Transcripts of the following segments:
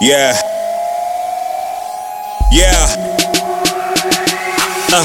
Yeah. Yeah. Uh.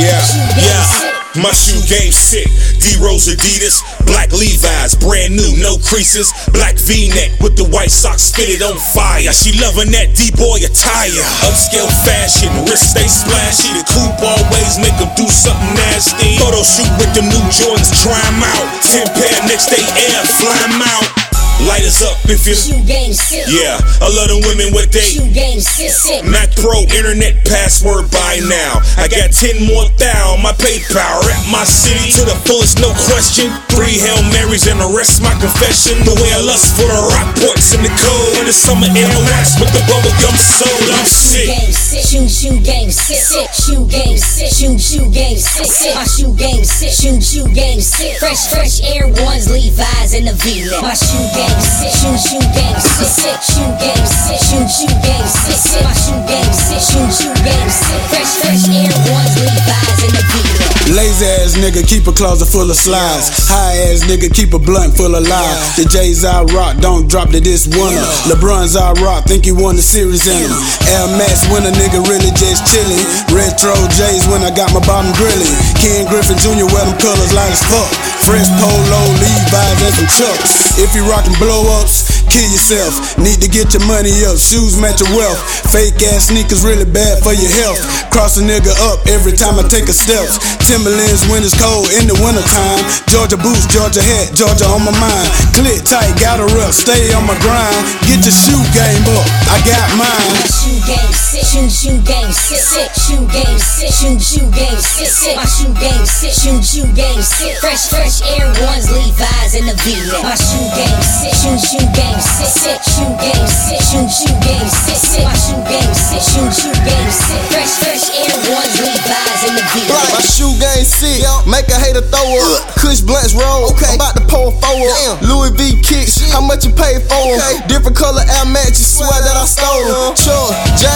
Yeah. Yeah. My shoe game sick. D Rose Adidas, black Levi's, brand new, no creases. Black V-neck with the white socks fitted on fire. She loving that D-boy attire. Upscale fashion, wrist stay splashy. The coupe always make them do something nasty. Photo shoot with them new Jordans, try 'em out. Ten pair next day air, fly 'em out. Light us up if you. Shoe game sick. Yeah, I love them women with they. Shoe game sick. sick. Mac Pro internet password by now. I got 10 more thou my PayPal. Rap my city to the fullest, no question. Three Hail Marys and the rest my confession. The way I lust for the Rockports in the cold. In the summer air wax with the bubblegum soul. I'm Shoe sick. Shoe shoe game sick. sick. Shoe game sick. Shoe shoe game sick. sick. My shoe game sick. Shoe shoe game sick. Fresh fresh Air Ones, Levi's, and the V-neck. My shoe game sick. Shoe shoe game sick. sick. Shoe game sick. Shoe shoe game sick. sick. My shoe game sick. Shoe shoe game sick. Fresh fresh Air Ones, Levi's, and the V-neck. Lazy ass nigga, keep a closet full of slides. High ass nigga, keep a blunt full of lies. The J's I rock, don't drop to this winner. LeBron's I rock, think he won the series in him. Air Max when a nigga really just chillin'. Retro J's when I got my bottom grillin'. Ken Griffey Jr. wear them colors light as fuck. Fresh polo, Levi's, and some chucks. If you rockin' blow ups, kill yourself. Need to get your money up, shoes match your wealth. Fake ass sneakers really bad for your health. Cross a nigga up every time I take a step. Timberlands when it's cold in the wintertime. Georgia boots, Georgia hat, Georgia on my mind. Click tight, got a rough, stay on my grind. Get your shoe game up, I got mine. Shoe game sick, shoe game sick, sick, shoe game sick, shoe game sick, sick. My shoe game sick, shoe shoe game sick. Fresh fresh Air Ones, Levi's, and the V-neck. My shoe game sick, shoe shoe game sick, sick, shoe game sick, shoe shoe game sick, sick. My shoe game sick, shoe shoe game sick. Fresh fresh Air Ones, Levi's, and the V-neck. My shoe game sick, make a hater throw up. Kush blunts roll, I'm about to pull forward. Louis V kicks, how much you pay for 'em? Different color Air you swear that I stole 'em. Chuck, J,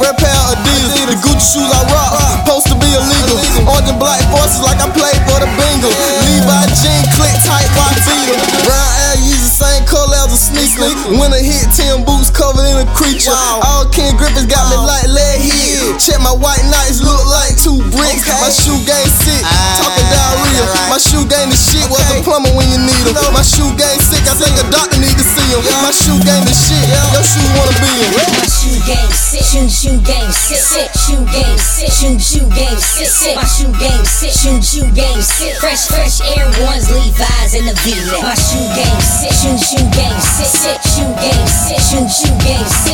Red Pair Adidas, the Gucci shoes in. All Ken Griffeys got me like lead hit. Check my white nights, look like two bricks. My shoe game sick, talking diarrhea. My shoe game is shit, was a plumber when you need him. My shoe game sick, I think a doctor need to see him. My shoe game is shit, your shoe wanna be him. My shoe game sick, shoe shoe game sick, sick, shoe game sick, shoe shoe game sick, sick. My shoe game sick, shoe shoe game sick. Fresh fresh Air Ones, Levi's, and the V-neck. My shoe game sick, shoe shoe game sick, sick, shoe game sick, shoe shoe game sick,